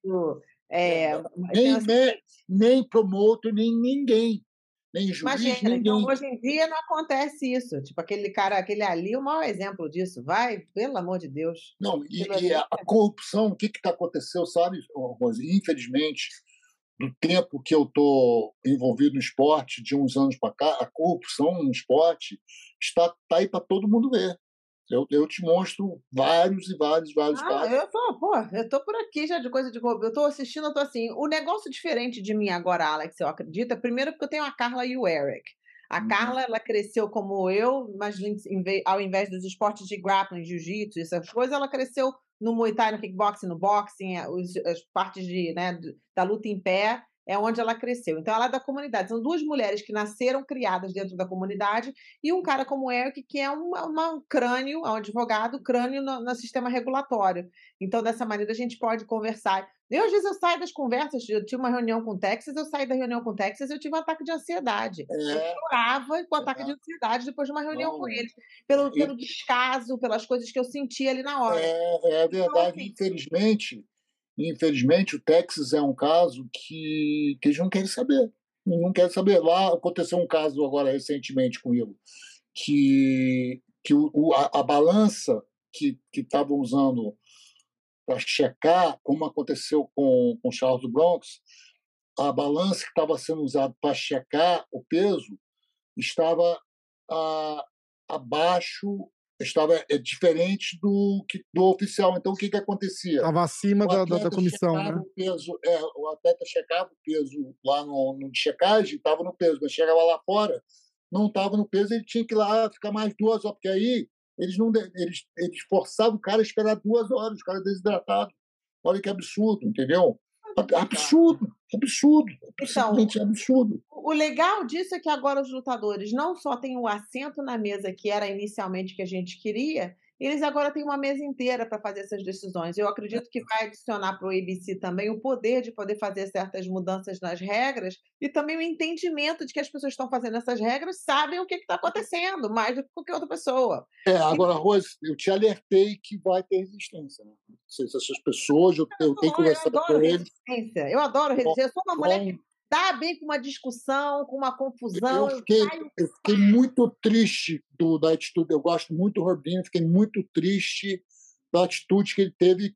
é, Nem, assim, nem, nem promotor, nem ninguém. Nem juiz, Imagina, ninguém. então hoje em dia não acontece isso. Tipo, aquele cara, aquele ali, o maior exemplo disso. Vai, pelo amor de Deus. Não, e, e a a corrupção, o que está acontecendo, sabe, Rose? Infelizmente, do tempo que eu estou envolvido no esporte, de uns anos para cá, a corrupção no esporte está tá aí para todo mundo ver. Eu, eu te mostro vários e vários, vários Ah, casos. eu tô, pô, eu tô por aqui já de coisa de roubo. Eu tô assistindo, eu tô assim. O negócio diferente de mim agora, Alex, eu acredito, é primeiro porque eu tenho a Carla e o Eric. A Uhum. Carla, ela cresceu como eu, mas ao invés dos esportes de grappling, jiu-jitsu, essas coisas, ela cresceu no Muay Thai, no kickboxing, no boxing, os- as partes de, né, da luta em pé, é onde ela cresceu. Então, ela é da comunidade. São duas mulheres que nasceram criadas dentro da comunidade e um cara como o Eric, que é uma, uma- um crânio, é um advogado, crânio no, no sistema regulatório. Então, dessa maneira, a gente pode conversar. Eu, às vezes, eu saio das conversas, eu tive uma reunião com o Texas, eu saí da reunião com o Texas, eu tive um ataque de ansiedade. Eu É, chorava com ataque É. de ansiedade depois de uma reunião com eles, pelo, pelo descaso, pelas coisas que eu senti ali na hora. é, é verdade. assim- Infelizmente, infelizmente, o Texas é um caso que, que eles não querem saber. Não querem saber. Lá aconteceu um caso agora recentemente comigo, que, que o, a, a balança que estavam usando para checar, como aconteceu com, com Charles do Bronx, a balança que estava sendo usada para checar o peso estava ah, abaixo, estava é, diferente do, do oficial. Então, o que, que acontecia? Estava acima da, da, comissão, né? o peso, é, o atleta checava o peso lá no, no checagem, estava no peso, mas chegava lá fora, não estava no peso, ele tinha que ir lá ficar mais duas horas, porque aí eles não eles, eles forçavam o cara a esperar duas horas, o cara desidratado. Olha que absurdo, entendeu? Absurdo, absurdo, Então, simplesmente absurdo. O legal disso é que agora os lutadores não só têm o assento na mesa que era inicialmente que a gente queria, eles agora têm uma mesa inteira para fazer essas decisões. Eu acredito que vai adicionar para o ABC também o poder de poder fazer certas mudanças nas regras e também o entendimento de que as pessoas que estão fazendo essas regras sabem o que está acontecendo, mais do que qualquer outra pessoa. É, agora, Rose, eu te alertei que vai ter resistência. Né? Se essas pessoas, eu, eu tenho que Eu conversar adoro com eles. resistência. Eu adoro resistência. Eu sou uma mulher que dá bem com uma discussão, com uma confusão. Eu fiquei, eu fiquei muito triste do, da atitude. Eu gosto muito do Robinho, fiquei muito triste da atitude que ele teve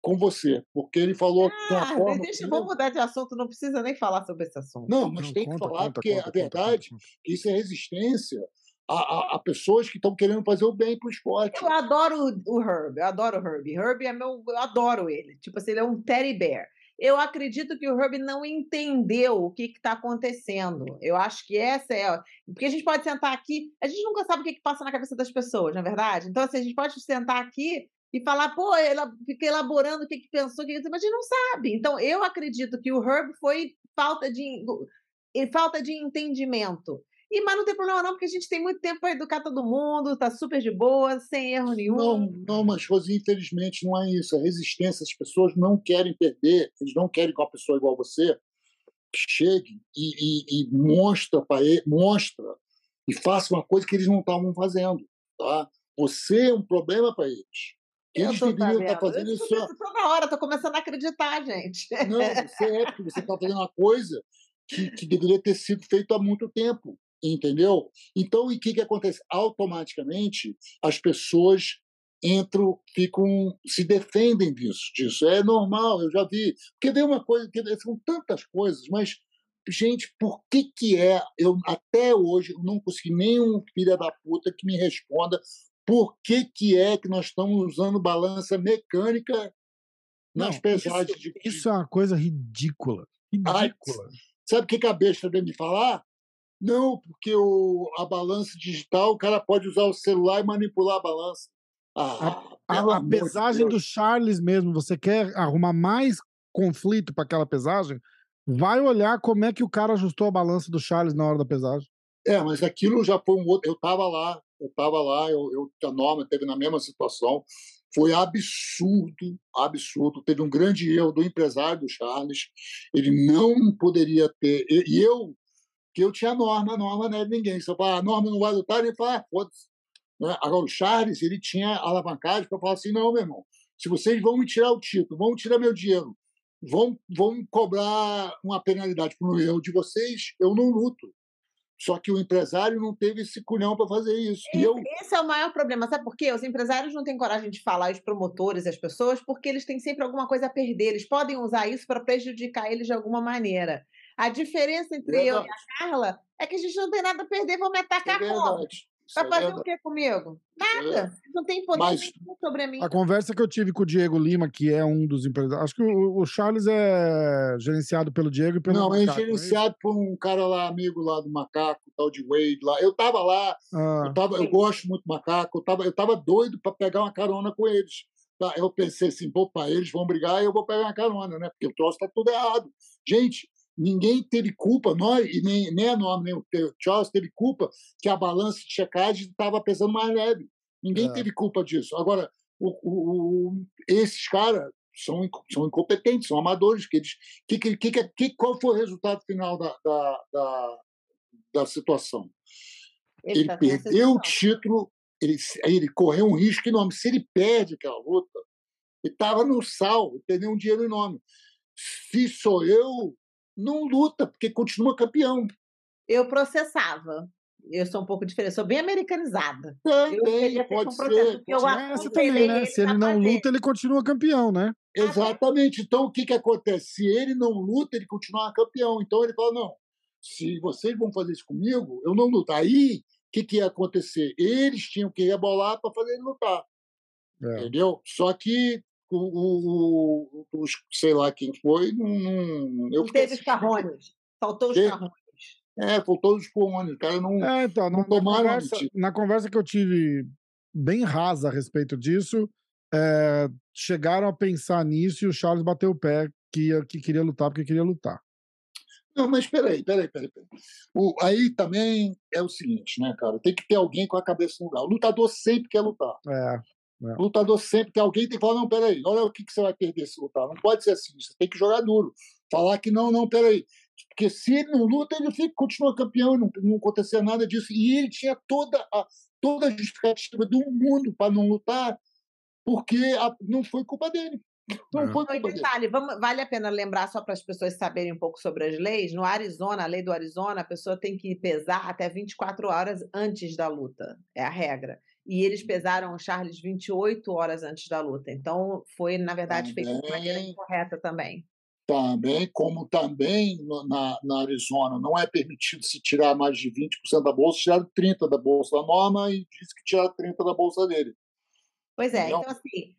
com você, porque ele falou de uma Ah, forma. deixa, que- vamos mudar de assunto, não precisa nem falar sobre esse assunto. Não, mas Não, tem que conta, falar, conta, porque conta, a conta, verdade é que isso é resistência a, a, a pessoas que estão querendo fazer o bem para o esporte. Eu adoro o o Herb, eu adoro o Herb. Herb é meu, eu adoro ele. Tipo assim, ele é um teddy bear. Eu acredito que o Herb não entendeu o que está acontecendo. Eu acho que essa é. Porque a gente pode sentar aqui, a gente nunca sabe o que, que passa na cabeça das pessoas, na é verdade? Então, assim, a gente pode sentar aqui e falar, pô, ela fica elaborando o que, que pensou, o que, mas a gente não sabe. Então, eu acredito que o Herb foi falta de, falta de entendimento. E, mas não tem problema não, porque a gente tem muito tempo para educar todo mundo, tá super de boa, sem erro nenhum. Não, não, mas Rosi, infelizmente não é isso. A resistência, as pessoas não querem perder, eles não querem que uma pessoa igual você chegue e, e, e mostra para mostra e faça uma coisa que eles não estavam fazendo, tá? Você é um problema para eles. Eles deveriam estar fazendo isso. Toda hora, estou começando a acreditar, gente. Não, você é, porque você está fazendo uma coisa que, que deveria ter sido feita há muito tempo, entendeu? Então, o que, que acontece? Automaticamente, as pessoas entram, ficam, se defendem disso, disso. É normal, eu já vi. Porque vem uma coisa, são tantas coisas, mas gente, por que que é? Eu até hoje não consegui nenhum filho da puta que me responda por que, que é que nós estamos usando balança mecânica nas Não, pesagens isso, de. Isso é uma coisa ridícula. Ridícula. sabe o que, que a besta veio me falar? Não, porque o, a balança digital, o cara pode usar o celular e manipular a balança. Ah, a, a, a pesagem do Charles mesmo, você quer arrumar mais conflito para aquela pesagem? Vai olhar como é que o cara ajustou a balança do Charles na hora da pesagem. É, mas aquilo já foi um outro. Eu estava lá, eu estava lá, eu, eu, a Norma teve na mesma situação. Foi absurdo, absurdo. Teve um grande erro do empresário do Charles. Ele não poderia ter. E eu, que eu tinha a Norma, a Norma não é ninguém. Se eu falar, a Norma não vai lutar, ele fala, ah, foda-se. Né? Agora, o Charles, ele tinha alavancagem para falar assim: não, meu irmão, se vocês vão me tirar o título, vão tirar meu dinheiro, vão, vão cobrar uma penalidade por erro de vocês, eu não luto. Só que o empresário não teve esse culhão para fazer isso. Esse, eu... esse, é o maior problema, sabe por quê? Os empresários não têm coragem de falar, os promotores, as pessoas, porque eles têm sempre alguma coisa a perder. Eles podem usar isso para prejudicar eles de alguma maneira. A diferença entre verdade. eu e a Carla é que a gente não tem nada a perder, vou me atacar é como? Vai fazer é o que comigo? Nada. É. Não tem poder Mas, sobre mim. A conversa que eu tive com o Diego Lima, que é um dos empresários. Acho que o, o Charles é gerenciado pelo Diego e pelo. Não, Macaco, é gerenciado é por um cara lá, amigo lá do Macaco, tal de Wade lá. Eu tava lá, ah. eu, tava, eu gosto muito do Macaco, eu tava, eu tava doido para pegar uma carona com eles. Tá, eu pensei assim, pô, eles vão brigar e eu vou pegar uma carona, né? Porque o troço tá tudo errado. Gente, ninguém teve culpa, nós, e nem, nem a Norma, nem o Charles teve culpa que a balança de checagem estava pesando mais leve. Ninguém é. teve culpa disso. Agora, o, o, o, esses caras são, são incompetentes, são amadores. Que eles, que, que, que, que, qual foi o resultado final da, da, da, da situação? Ele, ele tá perdeu o título, ele, ele correu um risco enorme. Se ele perde aquela luta, ele estava no sal, ele perdeu um dinheiro enorme. Se sou eu, não luta, porque continua campeão. Eu processava. Eu sou um pouco diferente, sou bem americanizada. Também, pode ser. Eu essa também, né? Se ele não fazer. luta, ele continua campeão, né? Exatamente. Então, o que, que acontece? Se ele não luta, ele continua campeão. Então, ele fala, não, se vocês vão fazer isso comigo, eu não luto. Aí, o que, que ia acontecer? Eles tinham que rebolar para fazer ele lutar. É. Entendeu? Só que o, o, sei lá quem foi, não. não eu teve os carrones. Faltou os carrones. É, faltou os carrones. O cara não. É, então, não na, tomaram. Na conversa, na conversa que eu tive bem rasa a respeito disso, é, chegaram a pensar nisso e o Charles bateu o pé que, que queria lutar porque queria lutar. Não, mas peraí, peraí, peraí. peraí. O, aí também é o seguinte, né, cara? Tem que ter alguém com a cabeça no lugar. O lutador sempre quer lutar. É. É. O lutador sempre que alguém tem que falar, não, peraí, olha o que, que você vai perder se lutar. Não pode ser assim, você tem que jogar duro. Falar que não, não, peraí. Porque se ele não luta, ele fica, continua campeão, não, não acontecia nada disso. E ele tinha toda a, toda a justificativa do mundo para não lutar, porque a, não foi culpa dele. Não é. foi culpa detalhe, vamos, vale a pena lembrar só para as pessoas saberem um pouco sobre as leis. No Arizona, a lei do Arizona, a pessoa tem que pesar até 24 horas antes da luta. É a regra e eles pesaram o Charles 28 horas antes da luta. Então, foi, na verdade, também, feito de maneira incorreta também. Também, como também na, na Arizona não é permitido se tirar mais de 20% da bolsa, tiraram 30% da bolsa da norma e disse que tiraram 30% da bolsa dele. Pois é, então, então assim,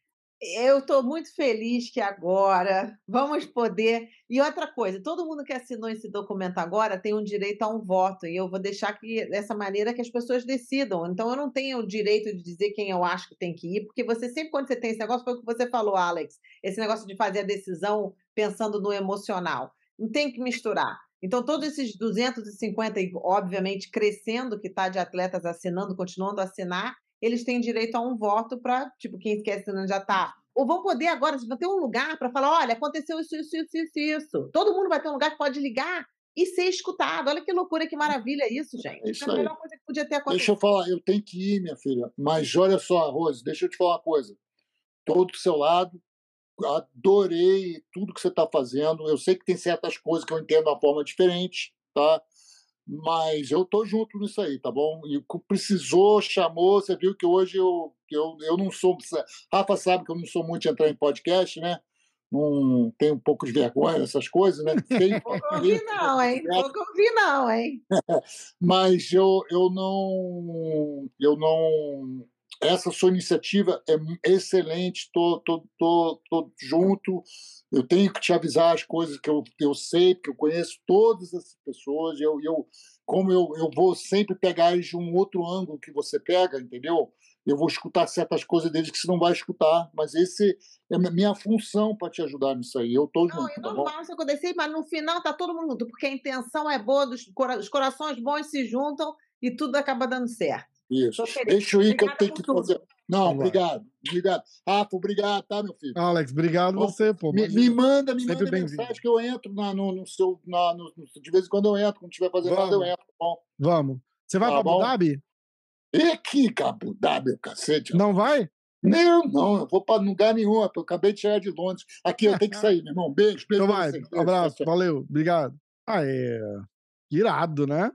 eu estou muito feliz que agora vamos poder. E outra coisa, todo mundo que assinou esse documento agora tem um direito a um voto, e eu vou deixar que dessa maneira que as pessoas decidam. Então, eu não tenho o direito de dizer quem eu acho que tem que ir, porque você sempre, quando você tem esse negócio, foi o que você falou, Alex, esse negócio de fazer a decisão pensando no emocional. Não tem que misturar. Então, todos esses 250, e obviamente crescendo, que está de atletas assinando, continuando a assinar, eles têm direito a um voto para, tipo, quem assinar já está. Ou vão poder agora, vão ter um lugar para falar: olha, aconteceu isso, isso, isso, isso, isso. Todo mundo vai ter um lugar que pode ligar e ser escutado. Olha que loucura, que maravilha isso, gente. É isso é a melhor coisa que podia ter acontecido. Deixa eu falar, eu tenho que ir, minha filha. Mas olha só, Rose, deixa eu te falar uma coisa. Estou do seu lado, adorei tudo que você está fazendo. Eu sei que tem certas coisas que eu entendo de uma forma diferente, tá? Mas eu tô junto nisso aí, tá bom? E precisou, chamou, você viu que hoje eu, eu, eu não sou. Rafa sabe que eu não sou muito entrar em podcast, né? Não tenho um pouco de vergonha dessas coisas, né? Tem, Pouco ouvi não, hein? Pouco ouvi não, hein? Mas eu, eu não. Eu não essa sua iniciativa é excelente, estou tô, tô, tô, tô, junto. Eu tenho que te avisar as coisas que eu, eu sei, porque eu conheço todas essas pessoas. Eu, eu, como eu, eu vou sempre pegar eles de um outro ângulo que você pega, entendeu? Eu vou escutar certas coisas deles que você não vai escutar, mas esse é a minha função para te ajudar nisso aí. Eu estou junto. Não, eu não tá acontecer, mas no final tá todo mundo junto, porque a intenção é boa, os corações bons se juntam e tudo acaba dando certo. Isso. Deixa eu ir que eu tenho que fazer. Não, obrigado. Obrigado. Rafa, obrigado, tá, meu filho? Alex, obrigado Bom, você, pô. Me, me manda, me manda mensagem que eu entro na, no, no seu. Na, no, de vez em quando eu entro, quando estiver fazendo nada, eu entro. Tá bom. Vamos. Você vai tá para Abu Dhabi? E que Abu Dhabi, cacete. Não vai? Não, não, eu vou para lugar nenhum, eu acabei de chegar de Londres. Aqui, eu tenho que sair, meu irmão. Beijo, beijo. Então vai, um abraço, valeu, obrigado. Ah, é. Irado, né?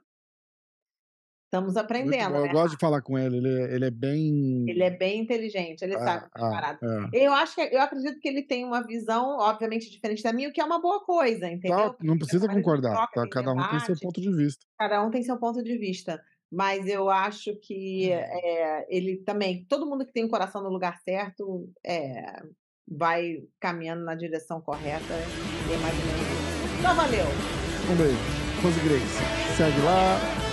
Estamos aprendendo. Eu, né? gosto de falar com ele, ele, é, ele é bem. Ele é bem inteligente, ele ah, sabe preparado. Ah, é. Eu acho que eu acredito que ele tem uma visão, obviamente, diferente da minha, o que é uma boa coisa, entendeu? Tá, não precisa concordar, troca, tá? Cada debate, um tem seu ponto de vista. Cada um tem seu ponto de vista. Mas eu acho que é, ele também, todo mundo que tem o coração no lugar certo, é, vai caminhando na direção correta. E é mais ou menos. Então, valeu! Um beijo. Rose Grace. Segue lá,